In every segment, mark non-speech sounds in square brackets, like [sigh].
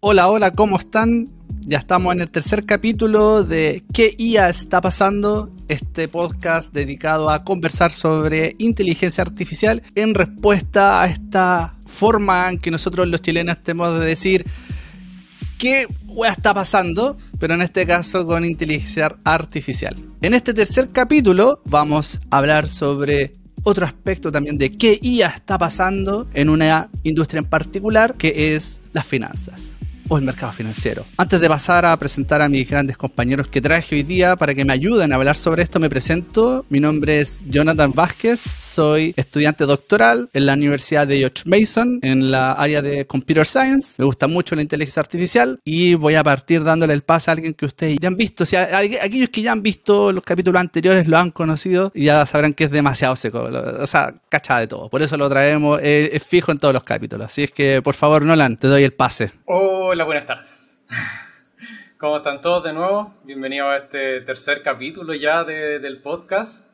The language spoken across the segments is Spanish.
Hola, hola, ¿cómo están? Ya estamos en el tercer capítulo de ¿Qué IA está pasando? Este podcast dedicado a conversar sobre inteligencia artificial en respuesta a esta forma en que nosotros los chilenos tenemos de decir qué está pasando, pero en este caso con inteligencia artificial. En este tercer capítulo vamos a hablar sobre otro aspecto también de qué IA está pasando en una industria en particular, que es las finanzas o el mercado financiero. Antes de pasar a presentar a mis grandes compañeros que traje hoy día para que me ayuden a hablar sobre esto, me presento. Mi nombre es Jonathan Vázquez, soy estudiante doctoral en la Universidad de George Mason en la área de Computer Science. Me gusta mucho la inteligencia artificial y voy a partir dándole el paso a alguien que ustedes ya han visto. Si aquellos que ya han visto los capítulos anteriores lo han conocido y ya sabrán que es demasiado seco. O sea, cacha de todo. Por eso lo traemos, es fijo en todos los capítulos. Así es que, por favor, Nolan, te doy el pase. Hola, buenas tardes. [laughs] ¿Cómo están todos de nuevo? Bienvenidos a este tercer capítulo ya del podcast.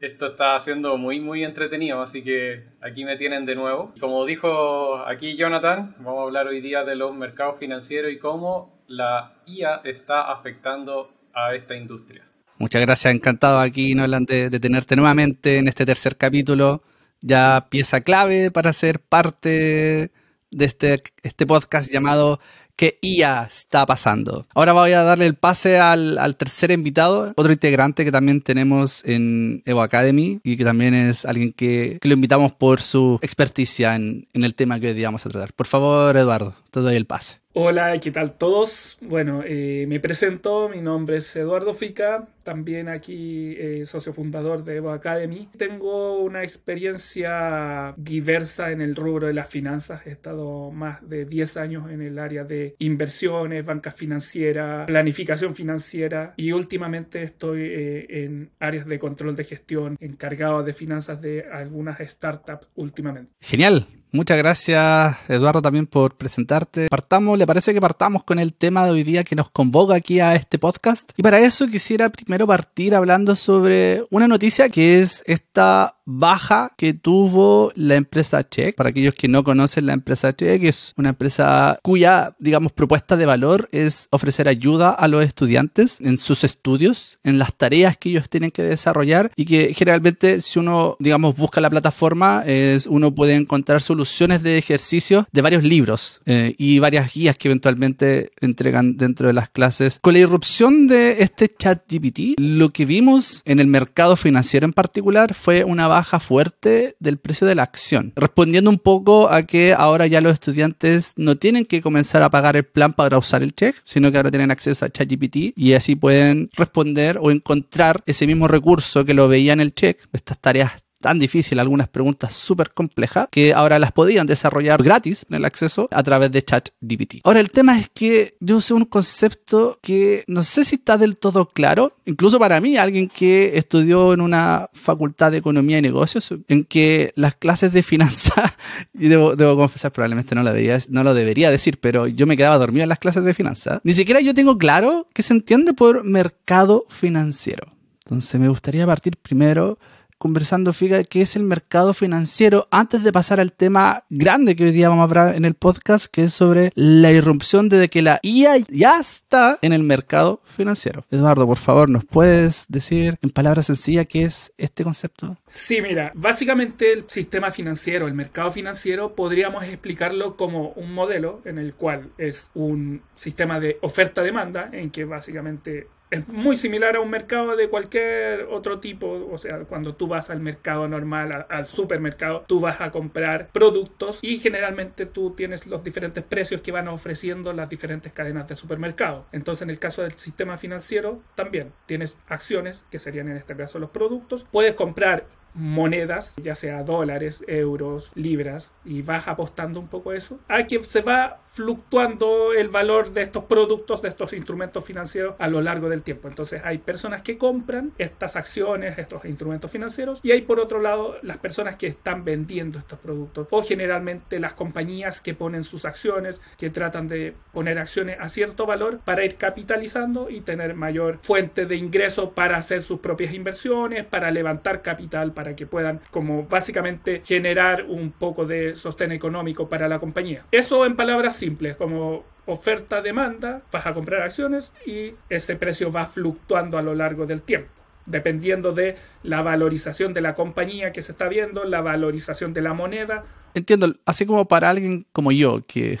Esto está siendo muy, muy entretenido, así que aquí me tienen de nuevo. Como dijo aquí Jonathan, vamos a hablar hoy día de los mercados financieros y cómo la IA está afectando a esta industria. Muchas gracias, encantado aquí, Nolan, de, de tenerte nuevamente en este tercer capítulo. Ya pieza clave para ser parte de este, este podcast llamado ¿Qué IA está pasando? Ahora voy a darle el pase al, tercer invitado, otro integrante que también tenemos en Evo Academy y que también es alguien que, lo invitamos por su experticia en, en, el tema que hoy día vamos a tratar. Por favor, Eduardo, te doy el pase. Hola, ¿qué tal todos? Bueno, eh, me presento, mi nombre es Eduardo Fica, también aquí eh, socio fundador de Evo Academy. Tengo una experiencia diversa en el rubro de las finanzas, he estado más de 10 años en el área de inversiones, banca financiera, planificación financiera y últimamente estoy eh, en áreas de control de gestión, encargado de finanzas de algunas startups últimamente. Genial, Muchas gracias, Eduardo, también por presentarte. Partamos, ¿le parece que partamos con el tema de hoy día que nos convoca aquí a este podcast? Y para eso quisiera primero partir hablando sobre una noticia que es esta baja que tuvo la empresa Check. Para aquellos que no conocen la empresa Check, es una empresa cuya, digamos, propuesta de valor es ofrecer ayuda a los estudiantes en sus estudios, en las tareas que ellos tienen que desarrollar y que generalmente si uno, digamos, busca la plataforma, es, uno puede encontrar soluciones de ejercicio de varios libros eh, y varias guías que eventualmente entregan dentro de las clases. Con la irrupción de este chat GPT, lo que vimos en el mercado financiero en particular fue una baja fuerte del precio de la acción, respondiendo un poco a que ahora ya los estudiantes no tienen que comenzar a pagar el plan para usar el check, sino que ahora tienen acceso a ChatGPT y así pueden responder o encontrar ese mismo recurso que lo veía en el check, estas tareas tan difícil, algunas preguntas súper complejas, que ahora las podían desarrollar gratis en el acceso a través de ChatGPT. Ahora, el tema es que yo usé un concepto que no sé si está del todo claro, incluso para mí, alguien que estudió en una facultad de economía y negocios, en que las clases de finanzas, [laughs] y debo, debo, confesar, probablemente no lo, debería, no lo debería decir, pero yo me quedaba dormido en las clases de finanzas, ni siquiera yo tengo claro qué se entiende por mercado financiero. Entonces me gustaría partir primero conversando, Figa, qué es el mercado financiero, antes de pasar al tema grande que hoy día vamos a hablar en el podcast, que es sobre la irrupción de que la IA ya está en el mercado financiero. Eduardo, por favor, ¿nos puedes decir en palabras sencillas qué es este concepto? Sí, mira, básicamente el sistema financiero, el mercado financiero, podríamos explicarlo como un modelo en el cual es un sistema de oferta-demanda, en que básicamente es muy similar a un mercado de cualquier otro tipo. O sea, cuando tú vas al mercado normal, al supermercado, tú vas a comprar productos y generalmente tú tienes los diferentes precios que van ofreciendo las diferentes cadenas de supermercado. Entonces, en el caso del sistema financiero, también tienes acciones, que serían en este caso los productos. Puedes comprar monedas, ya sea dólares, euros, libras, y vas apostando un poco eso, a que se va fluctuando el valor de estos productos, de estos instrumentos financieros a lo largo del tiempo. Entonces hay personas que compran estas acciones, estos instrumentos financieros, y hay por otro lado las personas que están vendiendo estos productos, o generalmente las compañías que ponen sus acciones, que tratan de poner acciones a cierto valor para ir capitalizando y tener mayor fuente de ingreso para hacer sus propias inversiones, para levantar capital, para que puedan como básicamente generar un poco de sostén económico para la compañía. Eso en palabras simples, como oferta-demanda, vas a comprar acciones y ese precio va fluctuando a lo largo del tiempo dependiendo de la valorización de la compañía que se está viendo, la valorización de la moneda. Entiendo, así como para alguien como yo, que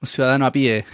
un ciudadano a pie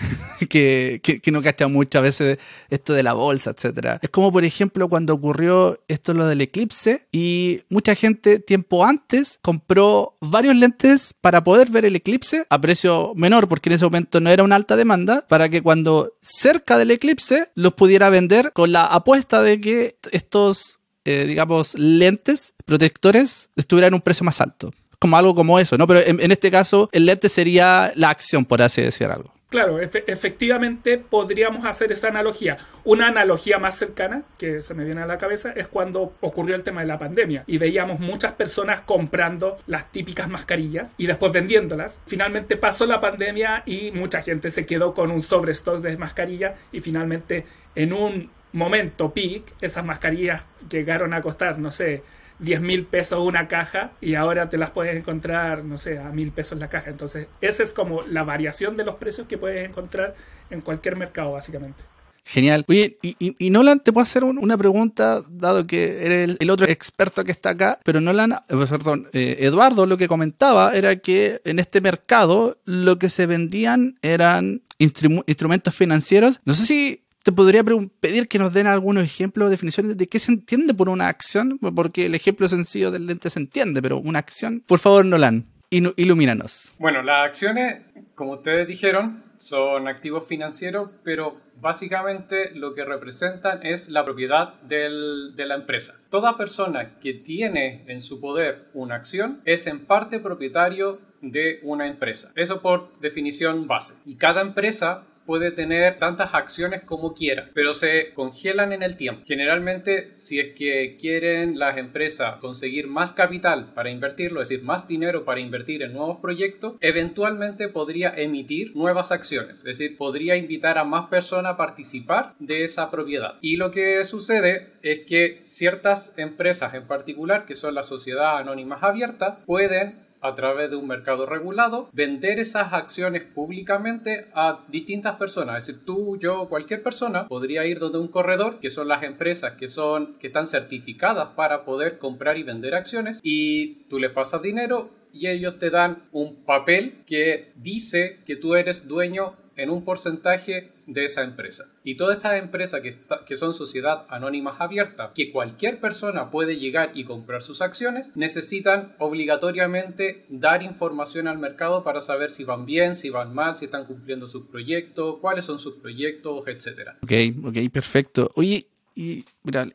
[laughs] que, que, no cacha muchas veces esto de la bolsa, etcétera. Es como, por ejemplo, cuando ocurrió esto lo del eclipse y mucha gente tiempo antes compró varios lentes para poder ver el eclipse a precio menor, porque en ese momento no era una alta demanda, para que cuando cerca del eclipse los pudiera vender con la apuesta de que estos, eh, digamos, lentes protectores estuvieran en un precio más alto como algo como eso, ¿no? Pero en, este caso, el lente sería la acción, por así decir algo. Claro, efectivamente podríamos hacer esa analogía. Una analogía más cercana que se me viene a la cabeza es cuando ocurrió el tema de la pandemia y veíamos muchas personas comprando las típicas mascarillas y después vendiéndolas. Finalmente pasó la pandemia y mucha gente se quedó con un sobrestock de mascarillas y finalmente en un momento peak esas mascarillas llegaron a costar, no sé, 10 mil pesos una caja y ahora te las puedes encontrar, no sé, a mil pesos la caja. Entonces, esa es como la variación de los precios que puedes encontrar en cualquier mercado, básicamente. Genial. Oye, y, Nolan, te puedo hacer una pregunta, dado que eres el, otro experto que está acá, pero Nolan, eh, perdón, eh, Eduardo lo que comentaba era que en este mercado lo que se vendían eran instrumentos financieros. No sé si te podría pedir que nos den algunos ejemplos o definiciones de qué se entiende por una acción, porque el ejemplo sencillo del lente se entiende, pero una acción, por favor, Nolan, ilumínanos. Bueno, las acciones, como ustedes dijeron, son activos financieros, pero básicamente lo que representan es la propiedad del, de la empresa. Toda persona que tiene en su poder una acción es en parte propietario de una empresa. Eso por definición base. Y cada empresa puede tener tantas acciones como quiera, pero se congelan en el tiempo. Generalmente, si es que quieren las empresas conseguir más capital para invertirlo, es decir, más dinero para invertir en nuevos proyectos, eventualmente podría emitir nuevas acciones, es decir, podría invitar a más personas a participar de esa propiedad. Y lo que sucede es que ciertas empresas en particular, que son las sociedades anónimas abiertas, pueden a través de un mercado regulado, vender esas acciones públicamente a distintas personas. Es decir, tú, yo, cualquier persona podría ir donde un corredor, que son las empresas que, son, que están certificadas para poder comprar y vender acciones, y tú les pasas dinero y ellos te dan un papel que dice que tú eres dueño en un porcentaje de esa empresa. Y todas estas empresas que, que son sociedad anónimas abiertas, que cualquier persona puede llegar y comprar sus acciones, necesitan obligatoriamente dar información al mercado para saber si van bien, si van mal, si están cumpliendo sus proyectos, cuáles son sus proyectos, etc. Ok, ok, perfecto. Oye, y Mira,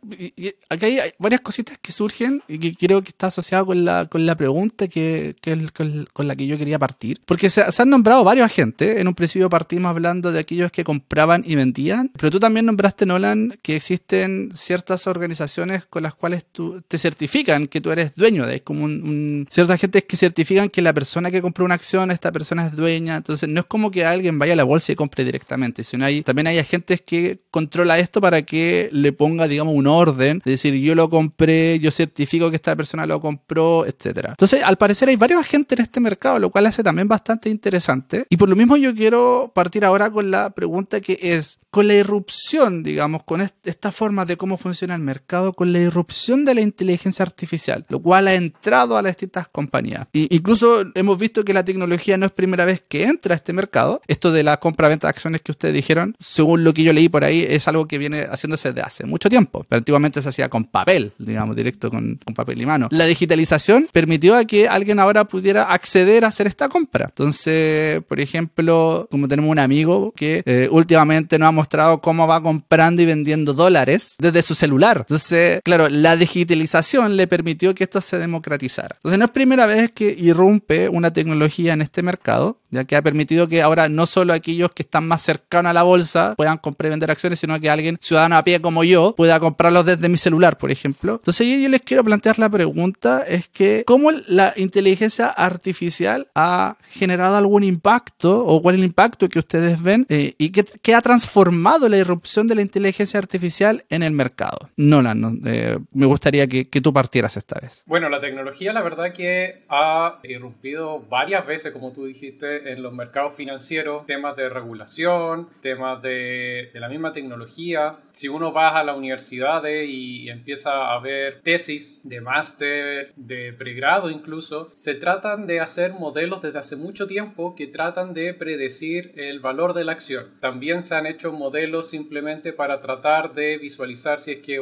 acá hay varias cositas que surgen y que creo que está asociado con la, con la pregunta que, que con, la que yo quería partir. Porque se, han nombrado varios agentes. En un principio partimos hablando de aquellos que compraban y vendían. Pero tú también nombraste, Nolan, que existen ciertas organizaciones con las cuales tú te certifican que tú eres dueño de. Es como un, ciertas agentes que certifican que la persona que compró una acción, esta persona es dueña. Entonces no es como que alguien vaya a la bolsa y compre directamente. Sino hay, también hay agentes que controla esto para que le ponga, digamos, un orden, decir, yo lo compré, yo certifico que esta persona lo compró, etcétera. Entonces, al parecer hay varios agentes en este mercado, lo cual hace también bastante interesante. Y por lo mismo yo quiero partir ahora con la pregunta que es, con la irrupción, digamos, con esta forma de cómo funciona el mercado, con la irrupción de la inteligencia artificial, lo cual ha entrado a las distintas compañías. Y incluso hemos visto que la tecnología no es primera vez que entra a este mercado. Esto de la compra-venta de acciones que ustedes dijeron, según lo que yo leí por ahí, es algo que viene haciéndose desde hace mucho tiempo. Pero antiguamente se hacía con papel, digamos, directo con, papel y mano. La digitalización permitió a que alguien ahora pudiera acceder a hacer esta compra. Entonces, por ejemplo, como tenemos un amigo que eh, últimamente nos ha mostrado cómo va comprando y vendiendo dólares desde su celular. Entonces, claro, la digitalización le permitió que esto se democratizara. Entonces, no es primera vez que irrumpe una tecnología en este mercado, ya que ha permitido que ahora no solo aquellos que están más cercanos a la bolsa puedan comprar y vender acciones, sino que alguien ciudadano a pie como yo pueda comprarlos desde mi celular, por ejemplo. Entonces, yo, les quiero plantear la pregunta, es que cómo la inteligencia artificial ha generado algún impacto o cuál es el impacto que ustedes ven eh, y qué, qué ha transformado transformado la irrupción de la inteligencia artificial en el mercado? Nolan, eh, me gustaría que, que, tú partieras esta vez. Bueno, la tecnología la verdad que ha irrumpido varias veces, como tú dijiste, en los mercados financieros, temas de regulación, temas de, de la misma tecnología. Si uno va a las universidades y, y empieza a ver tesis de máster, de pregrado incluso, se tratan de hacer modelos desde hace mucho tiempo que tratan de predecir el valor de la acción. También se han hecho modelos simplemente para tratar de visualizar si es que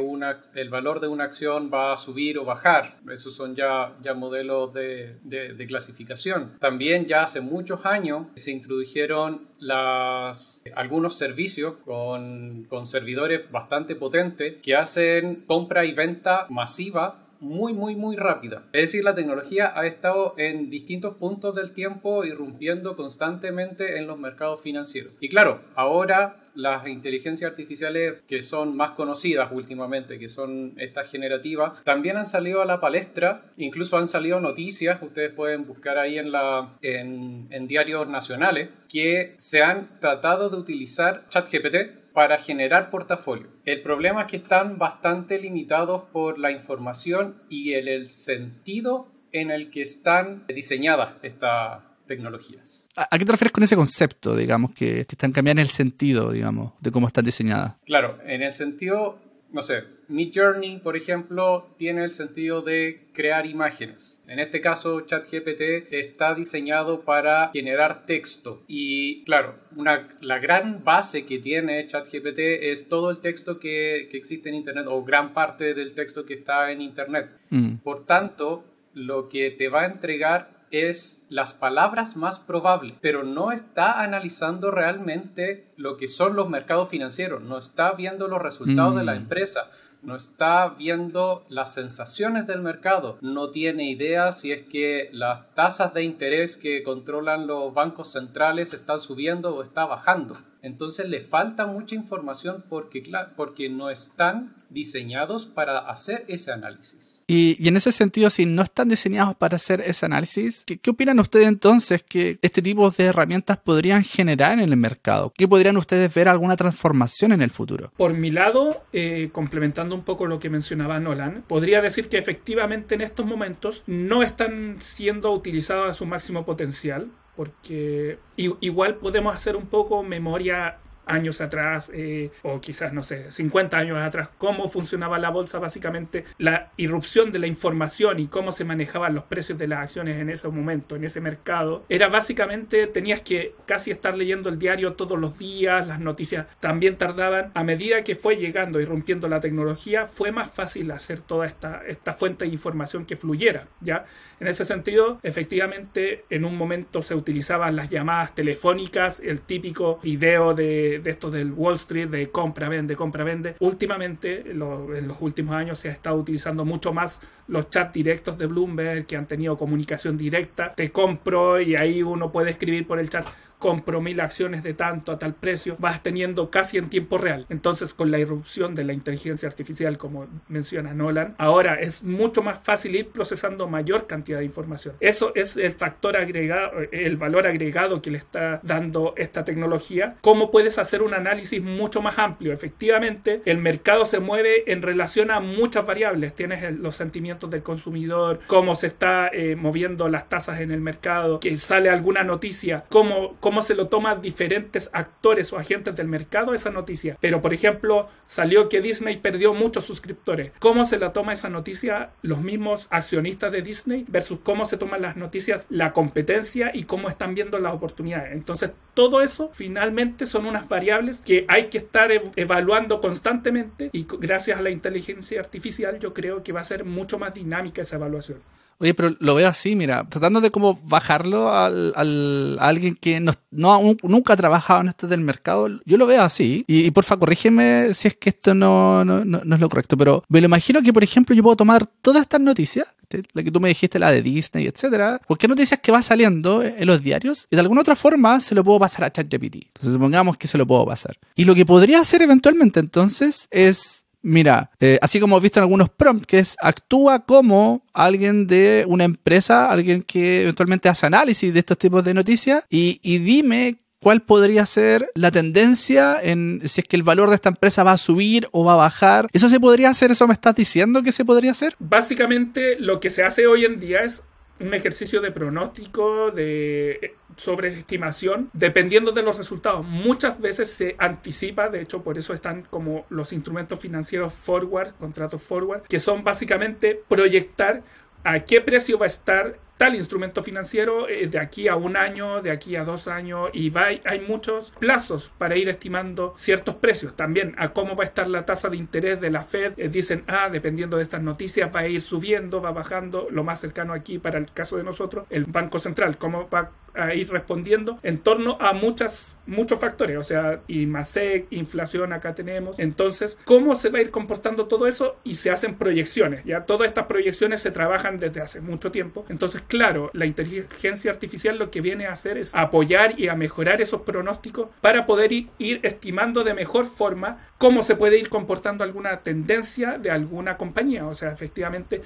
el valor de una acción va a subir o bajar. Esos son ya, ya modelos de, de, de clasificación. También ya hace muchos años se introdujeron las, algunos servicios con, con servidores bastante potentes que hacen compra y venta masiva muy, muy, muy rápida. Es decir, la tecnología ha estado en distintos puntos del tiempo irrumpiendo constantemente en los mercados financieros. Y claro, ahora las inteligencias artificiales que son más conocidas últimamente, que son estas generativas, también han salido a la palestra, incluso han salido noticias, ustedes pueden buscar ahí en, la, en, en diarios nacionales, que se han tratado de utilizar ChatGPT para generar portafolio. El problema es que están bastante limitados por la información y el, el sentido en el que están diseñadas estas tecnologías. ¿A qué te refieres con ese concepto, digamos, que, que están cambiando el sentido, digamos, de cómo están diseñadas? Claro, en el sentido, no sé, Mid Journey, por ejemplo, tiene el sentido de crear imágenes. En este caso, ChatGPT está diseñado para generar texto. Y claro, una, la gran base que tiene ChatGPT es todo el texto que, que, existe en Internet o gran parte del texto que está en Internet. Mm. Por tanto, lo que te va a entregar es las palabras más probables, pero no está analizando realmente lo que son los mercados financieros, no está viendo los resultados mm. de la empresa, no está viendo las sensaciones del mercado, no tiene idea si es que las tasas de interés que controlan los bancos centrales están subiendo o está bajando. Entonces le falta mucha información porque, porque no están diseñados para hacer ese análisis. Y, y, en ese sentido, si no están diseñados para hacer ese análisis, ¿qué, ¿qué, opinan ustedes entonces que este tipo de herramientas podrían generar en el mercado? ¿Qué podrían ustedes ver alguna transformación en el futuro? Por mi lado, eh, complementando un poco lo que mencionaba Nolan, podría decir que efectivamente en estos momentos no están siendo utilizados a su máximo potencial porque igual podemos hacer un poco memoria años atrás, eh, o quizás, no sé, 50 años atrás, cómo funcionaba la bolsa, básicamente la irrupción de la información y cómo se manejaban los precios de las acciones en ese momento, en ese mercado, era básicamente, tenías que casi estar leyendo el diario todos los días, las noticias también tardaban, a medida que fue llegando y rompiendo la tecnología, fue más fácil hacer toda esta, esta fuente de información que fluyera, ¿ya? En ese sentido, efectivamente, en un momento se utilizaban las llamadas telefónicas, el típico video de de, esto del Wall Street, de compra, vende, compra, vende. Últimamente, en los últimos años, se ha estado utilizando mucho más los chats directos de Bloomberg que han tenido comunicación directa. Te compro y ahí uno puede escribir por el chat compro mil acciones de tanto a tal precio, vas teniendo casi en tiempo real. Entonces, con la irrupción de la inteligencia artificial, como menciona Nolan, ahora es mucho más fácil ir procesando mayor cantidad de información. Eso es el factor agregado, el valor agregado que le está dando esta tecnología. ¿Cómo puedes hacer un análisis mucho más amplio? Efectivamente, el mercado se mueve en relación a muchas variables. Tienes los sentimientos del consumidor, cómo se está eh, moviendo las tasas en el mercado, que sale alguna noticia, cómo, cómo cómo se lo toman diferentes actores o agentes del mercado esa noticia. Pero, por ejemplo, salió que Disney perdió muchos suscriptores. ¿Cómo se la toma esa noticia los mismos accionistas de Disney versus cómo se toman las noticias la competencia y cómo están viendo las oportunidades? Entonces, todo eso finalmente son unas variables que hay que estar evaluando constantemente y gracias a la inteligencia artificial yo creo que va a ser mucho más dinámica esa evaluación. Oye, pero lo veo así, mira, tratando de cómo bajarlo al, al a alguien que no, no, nunca ha trabajado en esto del mercado, yo lo veo así. Y, y porfa, corrígeme si es que esto no, no, no, es lo correcto, pero me lo imagino que, por ejemplo, yo puedo tomar todas estas noticias, la que tú me dijiste, la de Disney, etcétera, cualquier noticias que va saliendo en los diarios, y de alguna otra forma se lo puedo pasar a ChatGPT. Entonces, supongamos que se lo puedo pasar. Y lo que podría hacer eventualmente entonces es Mira, eh, así como he visto en algunos prompts, que es actúa como alguien de una empresa, alguien que eventualmente hace análisis de estos tipos de noticias y, y dime cuál podría ser la tendencia en si es que el valor de esta empresa va a subir o va a bajar. ¿Eso se podría hacer? ¿Eso me estás diciendo que se podría hacer? Básicamente lo que se hace hoy en día es un ejercicio de pronóstico, de sobreestimación, dependiendo de los resultados. Muchas veces se anticipa, de hecho por eso están como los instrumentos financieros forward, contratos forward, que son básicamente proyectar a qué precio va a estar tal instrumento financiero eh, de aquí a un año, de aquí a dos años, y va, hay muchos plazos para ir estimando ciertos precios. También a cómo va a estar la tasa de interés de la Fed. Eh, dicen, ah, dependiendo de estas noticias, va a ir subiendo, va bajando. Lo más cercano aquí para el caso de nosotros, el Banco Central, cómo va a ir respondiendo en torno a muchas, muchos factores, o sea, IMASEC, inflación acá tenemos. Entonces, ¿cómo se va a ir comportando todo eso? Y se hacen proyecciones, ya todas estas proyecciones se trabajan desde hace mucho tiempo. Entonces, claro, la inteligencia artificial lo que viene a hacer es apoyar y a mejorar esos pronósticos para poder ir estimando de mejor forma cómo se puede ir comportando alguna tendencia de alguna compañía. O sea, efectivamente,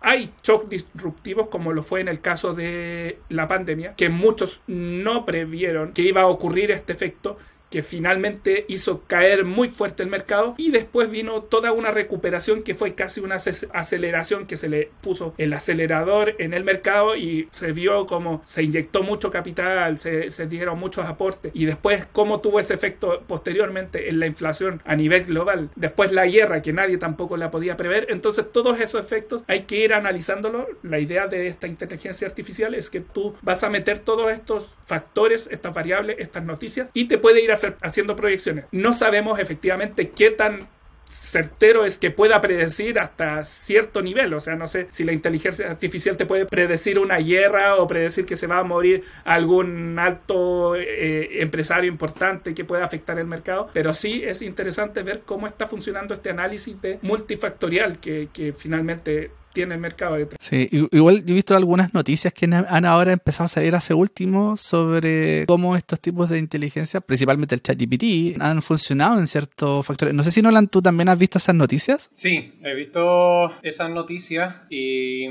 hay shocks disruptivos como lo fue en el caso de la pandemia, que muchos no previeron que iba a ocurrir este efecto que finalmente hizo caer muy fuerte el mercado y después vino toda una recuperación que fue casi una aceleración que se le puso el acelerador en el mercado y se vio como se inyectó mucho capital, se, se dieron muchos aportes y después cómo tuvo ese efecto posteriormente en la inflación a nivel global, después la guerra que nadie tampoco la podía prever, entonces todos esos efectos hay que ir analizándolo, la idea de esta inteligencia artificial es que tú vas a meter todos estos factores, estas variables, estas noticias y te puede ir a haciendo proyecciones. No sabemos efectivamente qué tan certero es que pueda predecir hasta cierto nivel. O sea, no sé si la inteligencia artificial te puede predecir una guerra o predecir que se va a morir algún alto eh, empresario importante que pueda afectar el mercado. Pero sí es interesante ver cómo está funcionando este análisis de multifactorial que, que finalmente tiene el mercado detrás. Sí, igual yo he visto algunas noticias que han ahora empezado a salir hace último sobre cómo estos tipos de inteligencia, principalmente el ChatGPT, han funcionado en ciertos factores. No sé si Nolan, tú también has visto esas noticias. Sí, he visto esas noticias y,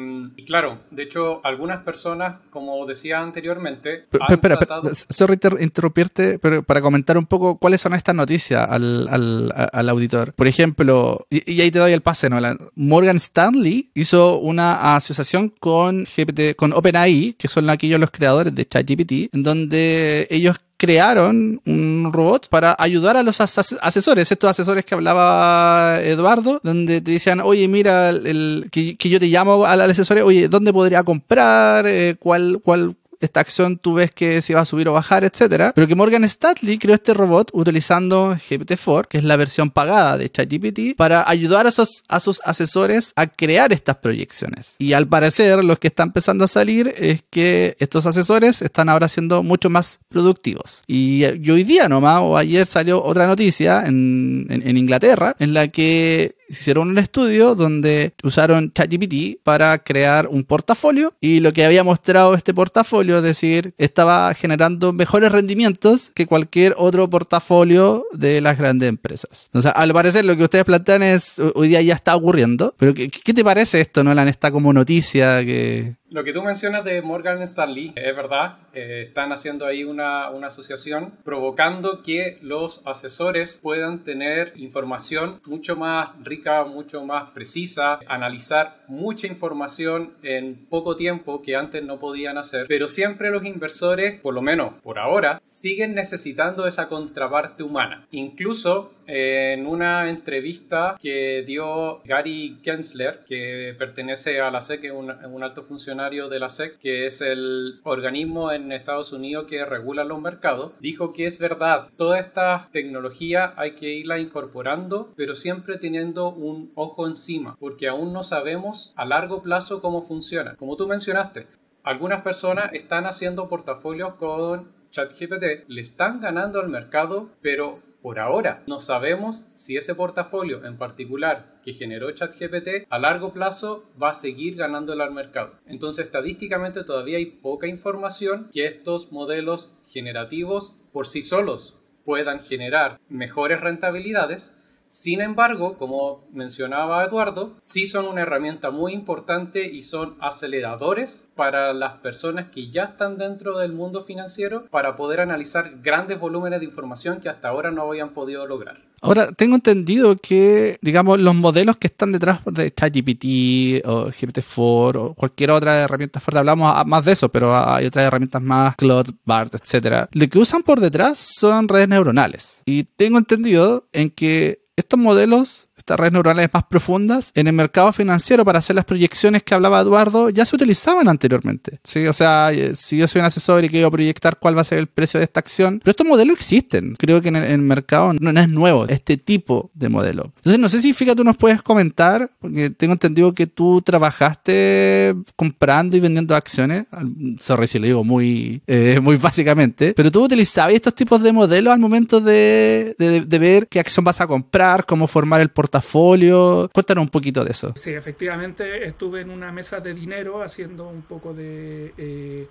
claro, de hecho, algunas personas, como decía anteriormente, han espera, tratado... sorry interrumpirte, pero para comentar un poco cuáles son estas noticias al, al, al auditor. Por ejemplo, y, y, ahí te doy el pase, Nolan. Morgan Stanley hizo hizo una asociación con GPT, con OpenAI, que son aquellos los creadores de ChatGPT, en donde ellos crearon un robot para ayudar a los asesores, estos asesores que hablaba Eduardo, donde te decían, oye, mira, el, que, yo te llamo al asesor, oye, ¿dónde podría comprar? Eh, ¿Cuál, cuál, esta acción tú ves que se va a subir o bajar, etcétera, pero que Morgan Stanley creó este robot utilizando GPT-4, que es la versión pagada de ChatGPT, para ayudar a sus, a sus asesores a crear estas proyecciones. Y al parecer, lo que está empezando a salir es que estos asesores están ahora siendo mucho más productivos. Y, hoy día nomás, o ayer salió otra noticia en, en Inglaterra, en la que hicieron un estudio donde usaron ChatGPT para crear un portafolio y lo que había mostrado este portafolio, es decir, estaba generando mejores rendimientos que cualquier otro portafolio de las grandes empresas. Sea, al parecer lo que ustedes plantean es hoy día ya está ocurriendo, pero ¿qué, qué te parece esto, Nolan? Esta como noticia que... Lo que tú mencionas de Morgan Stanley es verdad, eh, están haciendo ahí una, una, asociación provocando que los asesores puedan tener información mucho más rica, mucho más precisa, analizar mucha información en poco tiempo que antes no podían hacer, pero siempre los inversores, por lo menos por ahora, siguen necesitando esa contraparte humana. Incluso en una entrevista que dio Gary Gensler, que pertenece a la SEC, un, un alto funcionario de la SEC, que es el organismo en Estados Unidos que regula los mercados, dijo que es verdad, toda esta tecnología hay que irla incorporando, pero siempre teniendo un ojo encima, porque aún no sabemos a largo plazo cómo funciona. Como tú mencionaste, algunas personas están haciendo portafolios con ChatGPT, le están ganando al mercado, pero por ahora, no sabemos si ese portafolio en particular que generó ChatGPT a largo plazo va a seguir ganándole al mercado. Entonces, estadísticamente todavía hay poca información que estos modelos generativos por sí solos puedan generar mejores rentabilidades, Sin embargo, como mencionaba Eduardo, sí son una herramienta muy importante y son aceleradores para las personas que ya están dentro del mundo financiero para poder analizar grandes volúmenes de información que hasta ahora no habían podido lograr. Ahora, tengo entendido que, digamos, los modelos que están detrás de ChatGPT o GPT-4 o cualquier otra herramienta fuerte, hablamos más de eso, pero hay otras herramientas más, Claude, BART, etcétera. Lo que usan por detrás son redes neuronales. Y tengo entendido en que estos modelos redes neuronales más profundas en el mercado financiero para hacer las proyecciones que hablaba Eduardo ya se utilizaban anteriormente. ¿sí? O sea, eh, si yo soy un asesor y quiero proyectar cuál va a ser el precio de esta acción, pero estos modelos existen. Creo que en el, mercado no, es nuevo este tipo de modelo. Entonces, no sé si Fíjate tú nos puedes comentar, porque tengo entendido que tú trabajaste comprando y vendiendo acciones. Sorry si lo digo muy, eh, muy básicamente, pero tú utilizabas estos tipos de modelos al momento de, de ver qué acción vas a comprar, cómo formar el portafolio portafolio. Cuéntanos un poquito de eso. Sí, efectivamente estuve en una mesa de dinero haciendo un poco de eh,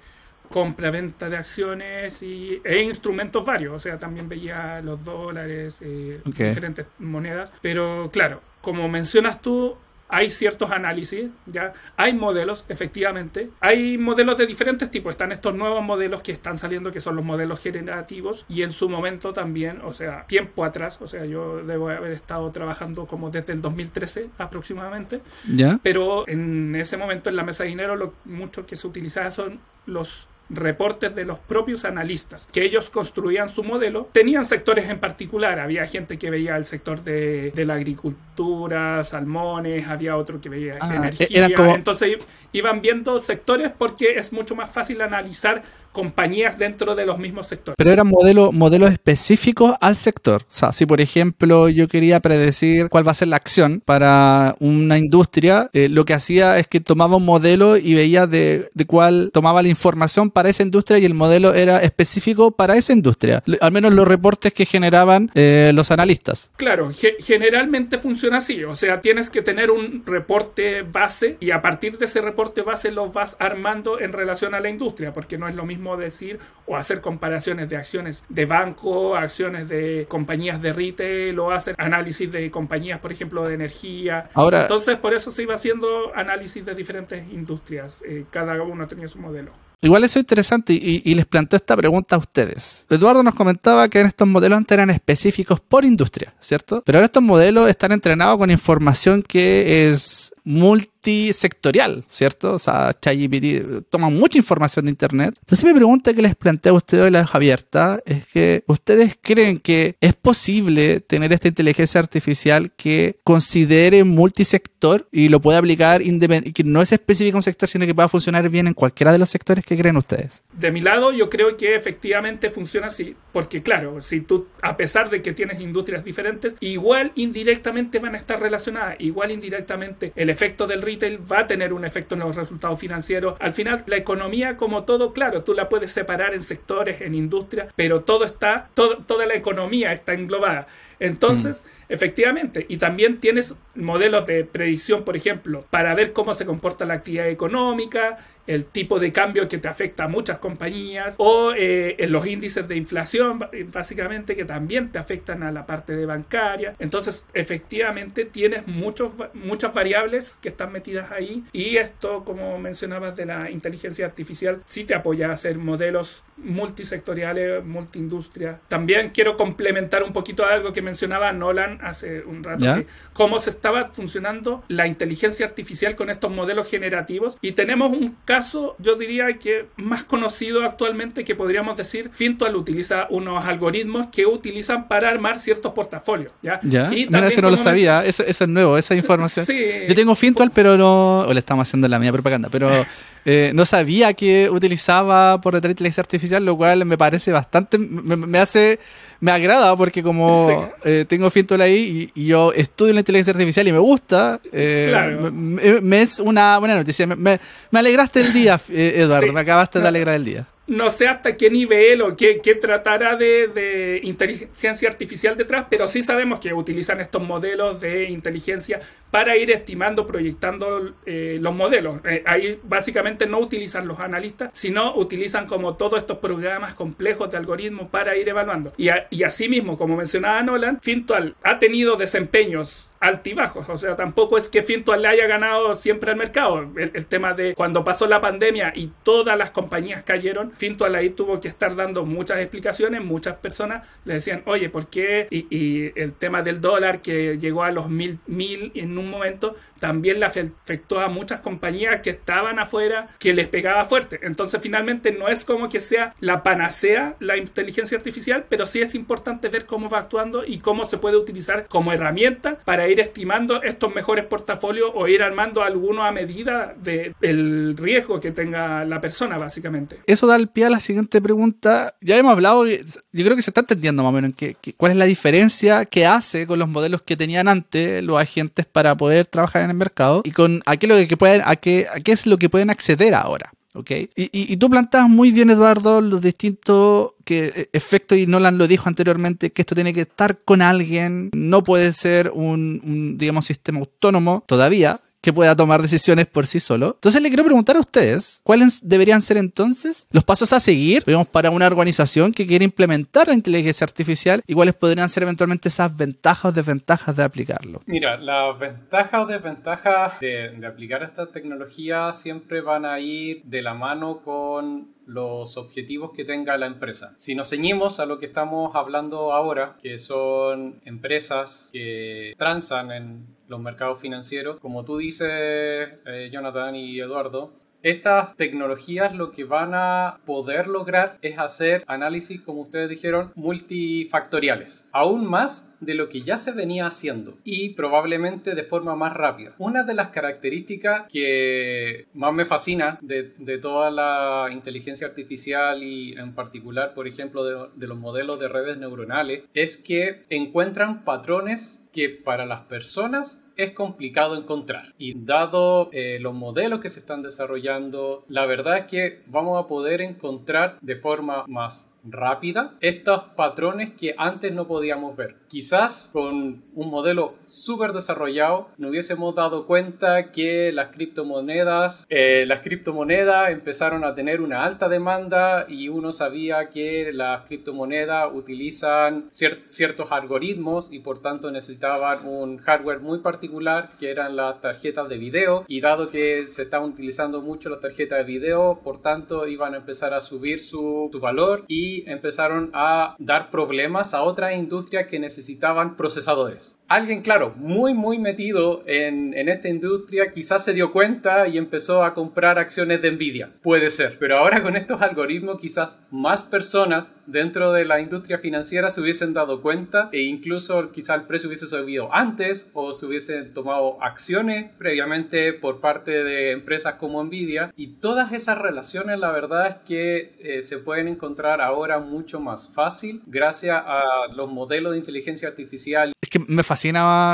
compra-venta de acciones y, e instrumentos varios. O sea, también veía los dólares, eh, diferentes monedas. Pero claro, como mencionas tú, hay ciertos análisis, ya hay modelos, efectivamente, hay modelos de diferentes tipos, están estos nuevos modelos que están saliendo, que son los modelos generativos, y en su momento también, o sea, tiempo atrás, o sea, yo debo haber estado trabajando como desde el 2013 aproximadamente, ¿Ya? pero en ese momento en la mesa de dinero lo mucho que se utilizaba son los reportes de los propios analistas, que ellos construían su modelo, tenían sectores en particular, había gente que veía el sector de, la agricultura, salmones, había otro que veía ah, energía, entonces iban viendo sectores porque es mucho más fácil analizar compañías dentro de los mismos sectores. Pero eran modelos modelos específicos al sector. O sea, si por ejemplo yo quería predecir cuál va a ser la acción para una industria, eh, lo que hacía es que tomaba un modelo y veía de, de cuál tomaba la información para esa industria y el modelo era específico para esa industria. Al menos los reportes que generaban eh, los analistas. Claro, generalmente funciona así. O sea, tienes que tener un reporte base y a partir de ese reporte base lo vas armando en relación a la industria, porque no es lo mismo decir o hacer comparaciones de acciones de banco, acciones de compañías de retail o hacer análisis de compañías, por ejemplo, de energía. Ahora, Entonces, por eso se iba haciendo análisis de diferentes industrias. Eh, cada uno tenía su modelo. Igual eso es interesante y, les planteo esta pregunta a ustedes. Eduardo nos comentaba que en estos modelos antes eran específicos por industria, ¿cierto? Pero ahora estos modelos están entrenados con información que es multisectorial, ¿cierto? O sea, ChatGPT toma mucha información de Internet. Entonces mi pregunta que les planteo a ustedes hoy la dejo abierta es que ustedes creen que es posible tener esta inteligencia artificial que considere multisector y lo pueda aplicar independiente, que no es específico en un sector, sino que pueda funcionar bien en cualquiera de los sectores que creen ustedes. De mi lado, yo creo que efectivamente funciona así, porque claro, si tú, a pesar de que tienes industrias diferentes, igual indirectamente van a estar relacionadas, igual indirectamente el efecto del retail va a tener un efecto en los resultados financieros. Al final, la economía, como todo, claro, tú la puedes separar en sectores, en industrias, pero todo está, toda la economía está englobada. Entonces, mm. efectivamente, y también tienes modelos de predicción, por ejemplo, para ver cómo se comporta la actividad económica, el tipo de cambio que te afecta a muchas compañías, o eh, en los índices de inflación, básicamente, que también te afectan a la parte de bancaria. Entonces, efectivamente, tienes muchos, muchas variables que están metidas ahí, y esto, como mencionabas, de la inteligencia artificial, sí te apoya a hacer modelos multisectoriales, multiindustria. También quiero complementar un poquito algo que mencionaba Nolan hace un rato, cómo se estaba funcionando la inteligencia artificial con estos modelos generativos. Y tenemos un caso, yo diría que más conocido actualmente, que podríamos decir, Fintual utiliza unos algoritmos que utilizan para armar ciertos portafolios. ¿ya? Y Mira, eso no lo sabía, eso, eso, es nuevo, esa [laughs] información. Yo tengo Fintual, pero no, o le estamos haciendo la mía propaganda, pero [laughs] eh, no sabía que utilizaba por detrás inteligencia artificial, lo cual me parece bastante, me, hace, me agrada porque como [laughs] eh, tengo Fintual ahí y, yo estudio la inteligencia artificial y me gusta, eh, me, es una buena noticia. Me, alegraste el día, Eduardo, me acabaste de alegrar el día. No sé hasta qué nivel o qué, qué tratará de, de, inteligencia artificial detrás, pero sí sabemos que utilizan estos modelos de inteligencia para ir estimando, proyectando eh, los modelos. Eh, ahí básicamente no utilizan los analistas, sino utilizan como todos estos programas complejos de algoritmos para ir evaluando. Y, a, y asimismo, como mencionaba Nolan, Fintual ha tenido desempeños altibajos. O sea, tampoco es que Fintual le haya ganado siempre al mercado. El, tema de cuando pasó la pandemia y todas las compañías cayeron, Fintual ahí tuvo que estar dando muchas explicaciones. Muchas personas le decían, oye, ¿por qué? Y, el tema del dólar que llegó a los mil, mil en un momento, también le afectó a muchas compañías que estaban afuera, que les pegaba fuerte. Entonces, finalmente, no es como que sea la panacea la inteligencia artificial, pero sí es importante ver cómo va actuando y cómo se puede utilizar como herramienta para ir estimando estos mejores portafolios o ir armando alguno a medida del riesgo que tenga la persona, básicamente. Eso da el pie a la siguiente pregunta. Ya hemos hablado, yo creo que se está entendiendo más o menos cuál es la diferencia que hace con los modelos que tenían antes los agentes para poder trabajar en el mercado y con a qué, lo que pueden, a qué, a qué es lo que pueden acceder ahora. ¿Ok? Y, tú plantas muy bien, Eduardo, los distintos que, eh, efectos, y Nolan lo dijo anteriormente, que esto tiene que estar con alguien, no puede ser un, un digamos, sistema autónomo todavía, que pueda tomar decisiones por sí solo. Entonces le quiero preguntar a ustedes, ¿cuáles deberían ser entonces los pasos a seguir, digamos, para una organización que quiere implementar la inteligencia artificial y cuáles podrían ser eventualmente esas ventajas o desventajas de aplicarlo? Mira, las ventajas o desventajas de, de aplicar esta tecnología siempre van a ir de la mano con los objetivos que tenga la empresa. Si nos ceñimos a lo que estamos hablando ahora, que son empresas que transan en los mercados financieros, como tú dices, eh, Jonathan y Eduardo, estas tecnologías lo que van a poder lograr es hacer análisis, como ustedes dijeron, multifactoriales. Aún más de lo que ya se venía haciendo y probablemente de forma más rápida. Una de las características que más me fascina de, toda la inteligencia artificial y en particular, por ejemplo, de los modelos de redes neuronales es que encuentran patrones que para las personas es complicado encontrar. Y dado eh, los modelos que se están desarrollando, la verdad es que vamos a poder encontrar de forma más rápida estos patrones que antes no podíamos ver. Quizás con un modelo súper desarrollado no hubiésemos dado cuenta que las criptomonedas, eh, las criptomonedas empezaron a tener una alta demanda y uno sabía que las criptomonedas utilizan ciertos algoritmos y por tanto necesitaban un hardware muy particular que eran las tarjetas de video y dado que se estaban utilizando mucho las tarjetas de video, por tanto iban a empezar a subir su, su valor y empezaron a dar problemas a otras industrias que necesitaban procesadores. Alguien, claro, muy, muy metido en, en esta industria, quizás se dio cuenta y empezó a comprar acciones de Nvidia. Puede ser. Pero ahora con estos algoritmos, quizás más personas dentro de la industria financiera se hubiesen dado cuenta e incluso quizás el precio hubiese subido antes o se hubiesen tomado acciones previamente por parte de empresas como Nvidia. Y todas esas relaciones, la verdad es que eh, se pueden encontrar ahora mucho más fácil gracias a los modelos de inteligencia artificial. Es que me fascina,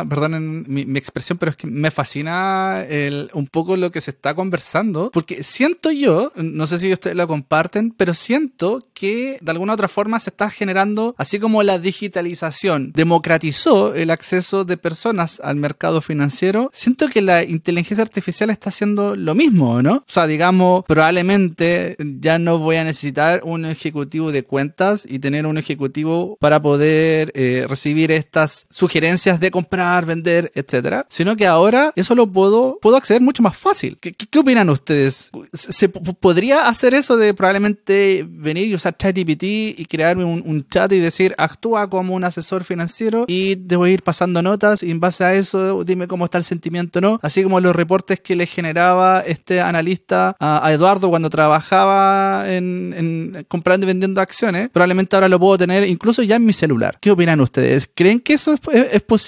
perdón mi, mi expresión, pero es que me fascina el, un poco lo que se está conversando, porque siento yo, no sé si ustedes lo comparten, pero siento que de alguna otra forma se está generando, así como la digitalización democratizó el acceso de personas al mercado financiero, siento que la inteligencia artificial está haciendo lo mismo, ¿no? O sea, digamos, probablemente ya no voy a necesitar un ejecutivo de cuentas y tener un ejecutivo para poder eh, recibir estas sugerencias de comprar, vender, etcétera, sino que ahora eso lo puedo, puedo acceder mucho más fácil. ¿Qué, qué, opinan ustedes? ¿Se podría hacer eso de probablemente venir y usar ChatGPT y crearme un, un, chat y decir actúa como un asesor financiero y debo ir pasando notas y en base a eso dime cómo está el sentimiento no? Así como los reportes que le generaba este analista a, a Eduardo cuando trabajaba en, en comprando y vendiendo acciones probablemente ahora lo puedo tener incluso ya en mi celular. ¿Qué opinan ustedes? ¿Creen que eso ¿Es, posible?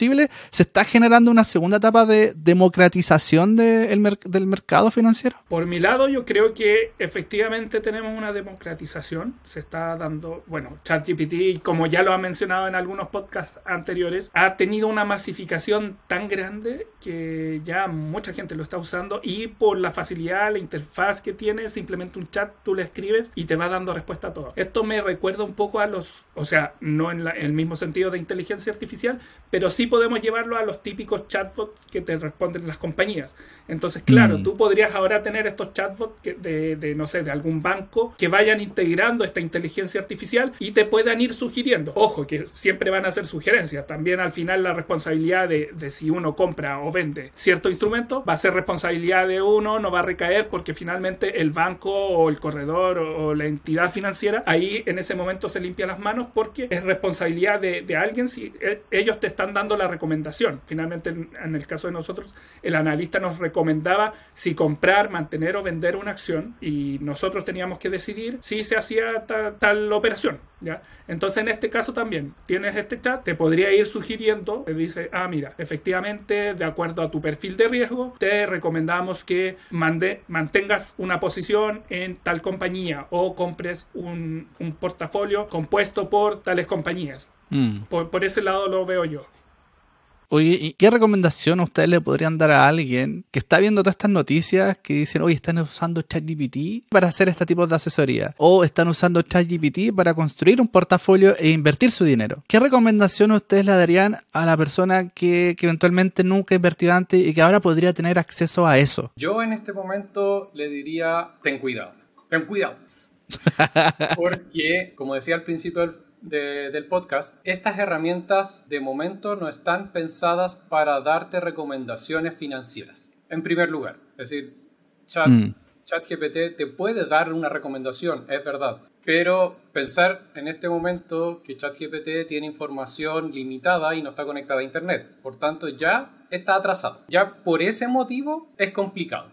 ¿Se está generando una segunda etapa de democratización del mercado financiero? Por mi lado, yo creo que efectivamente tenemos una democratización. Se está dando, bueno, ChatGPT, como ya lo ha mencionado en algunos podcasts anteriores, ha tenido una masificación tan grande que ya mucha gente lo está usando y por la facilidad, la interfaz que tiene, simplemente un chat, tú le escribes y te va dando respuesta a todo. Esto me recuerda un poco a los, o sea, no en, el mismo sentido de inteligencia artificial, pero sí podemos llevarlo a los típicos chatbots que te responden las compañías. Entonces, claro, mm. tú podrías ahora tener estos chatbots de, de, no sé, de algún banco que vayan integrando esta inteligencia artificial y te puedan ir sugiriendo. Ojo, que siempre van a ser sugerencias. También al final la responsabilidad de, de si uno compra o vende cierto instrumento va a ser responsabilidad de uno, no va a recaer porque finalmente el banco o el corredor o, la entidad financiera ahí en ese momento se limpia las manos porque es responsabilidad de, de alguien si e, ellos te están dando la recomendación. Finalmente en, el caso de nosotros el analista nos recomendaba si comprar, mantener o vender una acción y nosotros teníamos que decidir si se hacía tal operación. ¿ya? Entonces en este caso también tienes este chat, te podría ir sugiriendo, te dice, ah, mira, efectivamente, de acuerdo a tu perfil de riesgo, te recomendamos que mande, mantengas una posición en tal compañía o compres un, portafolio compuesto por tales compañías. Mm. por ese lado lo veo yo. Oye, ¿y qué recomendación ustedes le podrían dar a alguien que está viendo todas estas noticias que dicen, oye, están usando ChatGPT para hacer este tipo de asesoría? O están usando ChatGPT para construir un portafolio e invertir su dinero. ¿Qué recomendación ustedes le darían a la persona que, que eventualmente nunca ha invertido antes y que ahora podría tener acceso a eso? Yo en este momento le diría, ten cuidado. Ten cuidado. [laughs] Porque, como decía al principio del del podcast, estas herramientas de momento no están pensadas para darte recomendaciones financieras. En primer lugar, es decir, Chat, mm. ChatGPT te puede dar una recomendación, es verdad, pero pensar en este momento que ChatGPT tiene información limitada y no está conectada a Internet, por tanto ya está atrasado. Ya por ese motivo es complicado.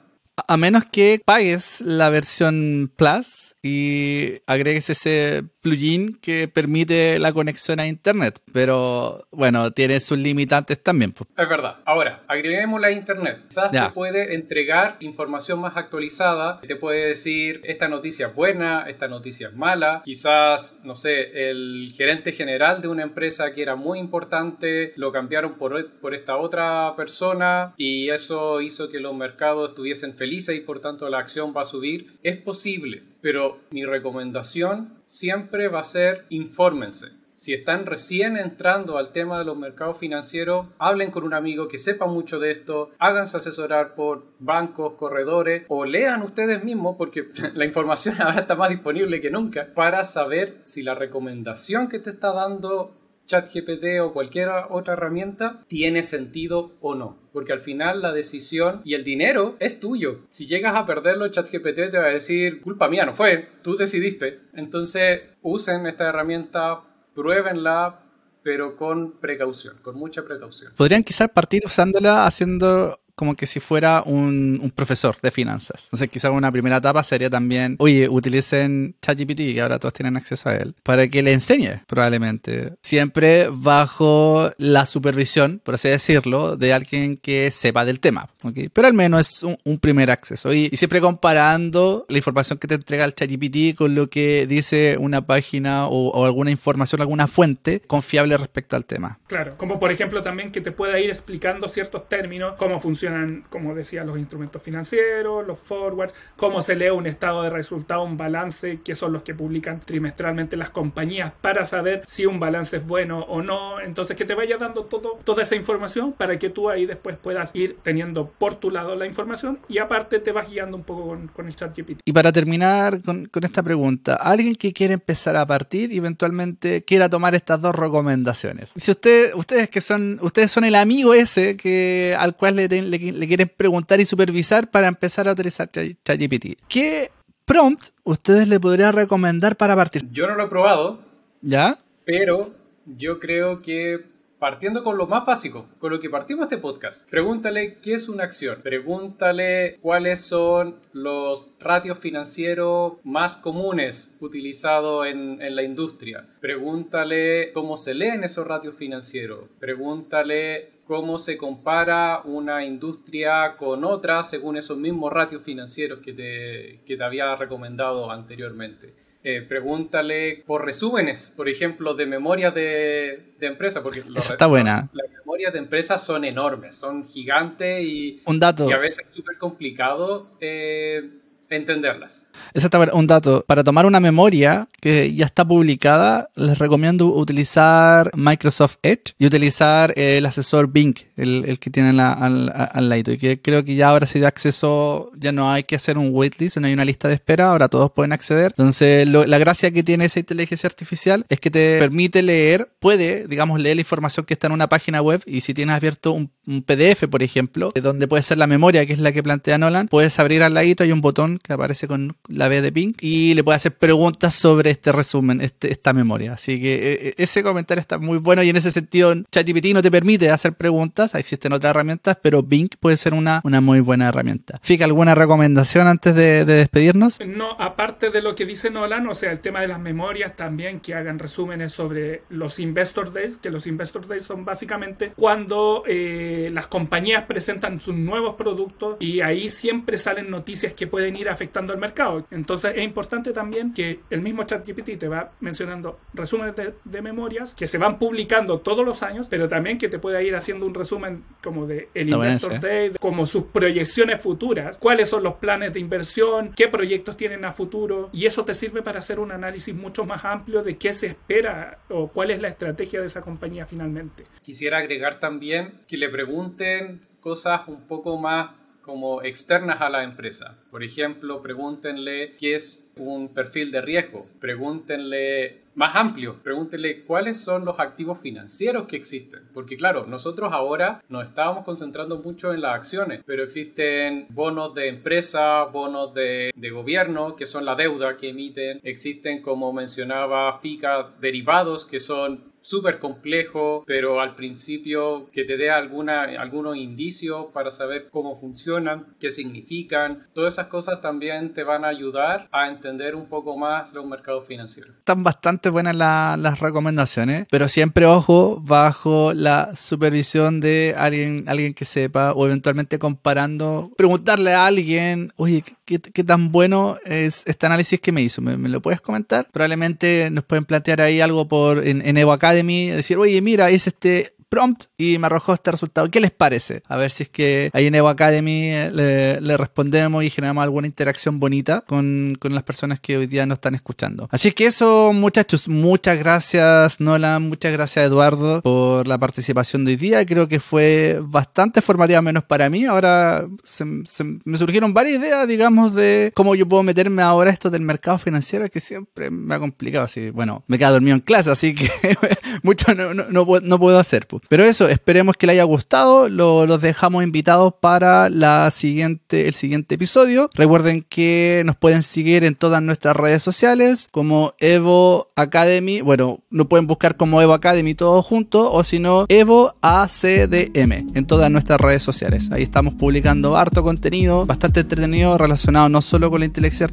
A menos que pagues la versión Plus y agregues ese plugin que permite la conexión a internet, pero bueno, tiene sus limitantes también. Es verdad. Ahora, agreguémosla a internet. Quizás te puede entregar información más actualizada, te puede decir esta noticia es buena, esta noticia es mala. Quizás, no sé, el gerente general de una empresa que era muy importante lo cambiaron por, por esta otra persona y eso hizo que los mercados estuviesen felices y por tanto la acción va a subir. Es posible pero mi recomendación siempre va a ser infórmense. Si están recién entrando al tema de los mercados financieros, hablen con un amigo que sepa mucho de esto, háganse asesorar por bancos, corredores o lean ustedes mismos porque [laughs] la información ahora está más disponible que nunca para saber si la recomendación que te está dando ChatGPT o cualquier otra herramienta tiene sentido o no. Porque al final la decisión y el dinero es tuyo. Si llegas a perderlo, ChatGPT te va a decir, culpa mía, no fue, tú decidiste. Entonces usen esta herramienta, pruébenla, pero con precaución, con mucha precaución. Podrían quizás partir usándola haciendo como que si fuera un, profesor de finanzas. Entonces, quizás una primera etapa sería también, oye, utilicen ChatGPT, que ahora todos tienen acceso a él, para que le enseñe, probablemente. Siempre bajo la supervisión, por así decirlo, de alguien que sepa del tema. Pero al menos es un, primer acceso. Y, siempre comparando la información que te entrega el ChatGPT con lo que dice una página o, o alguna información, alguna fuente confiable respecto al tema. Claro, como por ejemplo también que te pueda ir explicando ciertos términos, cómo funciona como decía, los instrumentos financieros, los forwards, cómo se lee un estado de resultado, un balance, que son los que publican trimestralmente las compañías para saber si un balance es bueno o no. Entonces, que te vaya dando todo, toda esa información para que tú ahí después puedas ir teniendo por tu lado la información y aparte te vas guiando un poco con, el chat GPT. Y para terminar con, con esta pregunta, alguien que quiere empezar a partir y eventualmente quiera tomar estas dos recomendaciones. Si usted, ustedes que son, ustedes son el amigo ese que al cual le, le, le, quieren preguntar y supervisar para empezar a utilizar ChatGPT. ¿Qué prompt ustedes le podrían recomendar para partir? Yo no lo he probado. ¿Ya? Pero yo creo que partiendo con lo más básico, con lo que partimos este podcast. Pregúntale qué es una acción. Pregúntale cuáles son los ratios financieros más comunes utilizados en, en la industria. Pregúntale cómo se leen esos ratios financieros. Pregúntale cómo se compara una industria con otra según esos mismos ratios financieros que te, que te había recomendado anteriormente. Eh, pregúntale por resúmenes, por ejemplo, de memorias de, de empresa, porque está buena. las memorias de empresa son enormes, son gigantes y, Un dato. y a veces es súper complicado eh, entenderlas. Exactamente, un dato. Para tomar una memoria que ya está publicada, les recomiendo utilizar Microsoft Edge y utilizar el asesor Bing, el, el que tienen la- al, al lado. Y que creo que ya ahora se da acceso, ya no hay que hacer un waitlist, no hay una lista de espera, ahora todos pueden acceder. Entonces, lo- la gracia que tiene esa inteligencia artificial es que te permite leer, puede, digamos, leer la información que está en una página web y si tienes abierto un, un PDF, por ejemplo, de donde puede ser la memoria, que es la que plantea Nolan, puedes abrir al ladito, hay un botón que aparece con la B de Pink y le puedes hacer preguntas sobre este resumen, este, esta memoria. Así que eh, ese comentario está muy bueno y en ese sentido ChatGPT no te permite hacer preguntas, existen otras herramientas, pero Bing puede ser una, una muy buena herramienta. Fika, ¿alguna recomendación antes de, de despedirnos? No, aparte de lo que dice Nolan, o sea, el tema de las memorias también, que hagan resúmenes sobre los Investor Days, que los Investor Days son básicamente cuando eh, las compañías presentan sus nuevos productos y ahí siempre salen noticias que pueden ir afectando al mercado. Entonces es importante también que el mismo ChatGPT te va mencionando resúmenes de, de memorias que se van publicando todos los años, pero también que te pueda ir haciendo un resumen como de el Investor ¿eh? Day, como sus proyecciones futuras, cuáles son los planes de inversión, qué proyectos tienen a futuro, y eso te sirve para hacer un análisis mucho más amplio de qué se espera o cuál es la estrategia de esa compañía finalmente. Quisiera agregar también que le pregunten cosas un poco más como externas a la empresa. Por ejemplo, pregúntenle qué es un perfil de riesgo. Pregúntenle más amplio, pregúntenle cuáles son los activos financieros que existen. Porque claro, nosotros ahora nos estábamos concentrando mucho en las acciones, pero existen bonos de empresa, bonos de, de gobierno, que son la deuda que emiten. Existen, como mencionaba FICA, derivados que son súper complejo, pero al principio que te dé alguna, algunos indicios para saber cómo funcionan, qué significan. Todas esas cosas también te van a ayudar a entender un poco más los mercados financieros. Están bastante buenas la- las recomendaciones, pero siempre ojo bajo la supervisión de alguien, alguien que sepa o eventualmente comparando, preguntarle a alguien, oye, ¿qué, qué tan bueno es este análisis que me hizo? ¿Me, me lo puedes comentar? Probablemente nos pueden plantear ahí algo por en, en Evo Academy, decir, oye, mira, es este prompt y me arrojó este resultado. ¿Qué les parece? A ver si es que ahí en Evo Academy eh, le, respondemos y generamos alguna interacción bonita con, con las personas que hoy día nos están escuchando. Así que eso, muchachos, muchas gracias Nolan, muchas gracias Eduardo por la participación de hoy día. Creo que fue bastante formativa, menos para mí. Ahora se- me surgieron varias ideas, digamos, de cómo yo puedo meterme ahora esto del mercado financiero, que siempre me ha complicado. Así, bueno, me quedo dormido en clase, así que [laughs] mucho no, no, no no puedo hacer. pues. Pero eso, esperemos que les haya gustado. Lo- los dejamos invitados para la siguiente, el siguiente episodio. Recuerden que nos pueden seguir en todas nuestras redes sociales como Evo Academy. Bueno, no pueden buscar como Evo Academy todo junto o si no Evo ACDM en todas nuestras redes sociales. Ahí estamos publicando harto contenido, bastante entretenido relacionado no solo con la inteligencia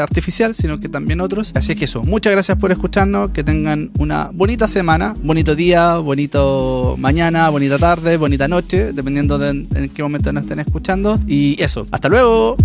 artificial, sino que también otros. Así que eso, muchas gracias por escucharnos, que tengan una bonita semana, bonito día, bonito mañana, bonita tarde, bonita noche, dependiendo de en, en qué momento nos estén escuchando. Y eso, hasta luego.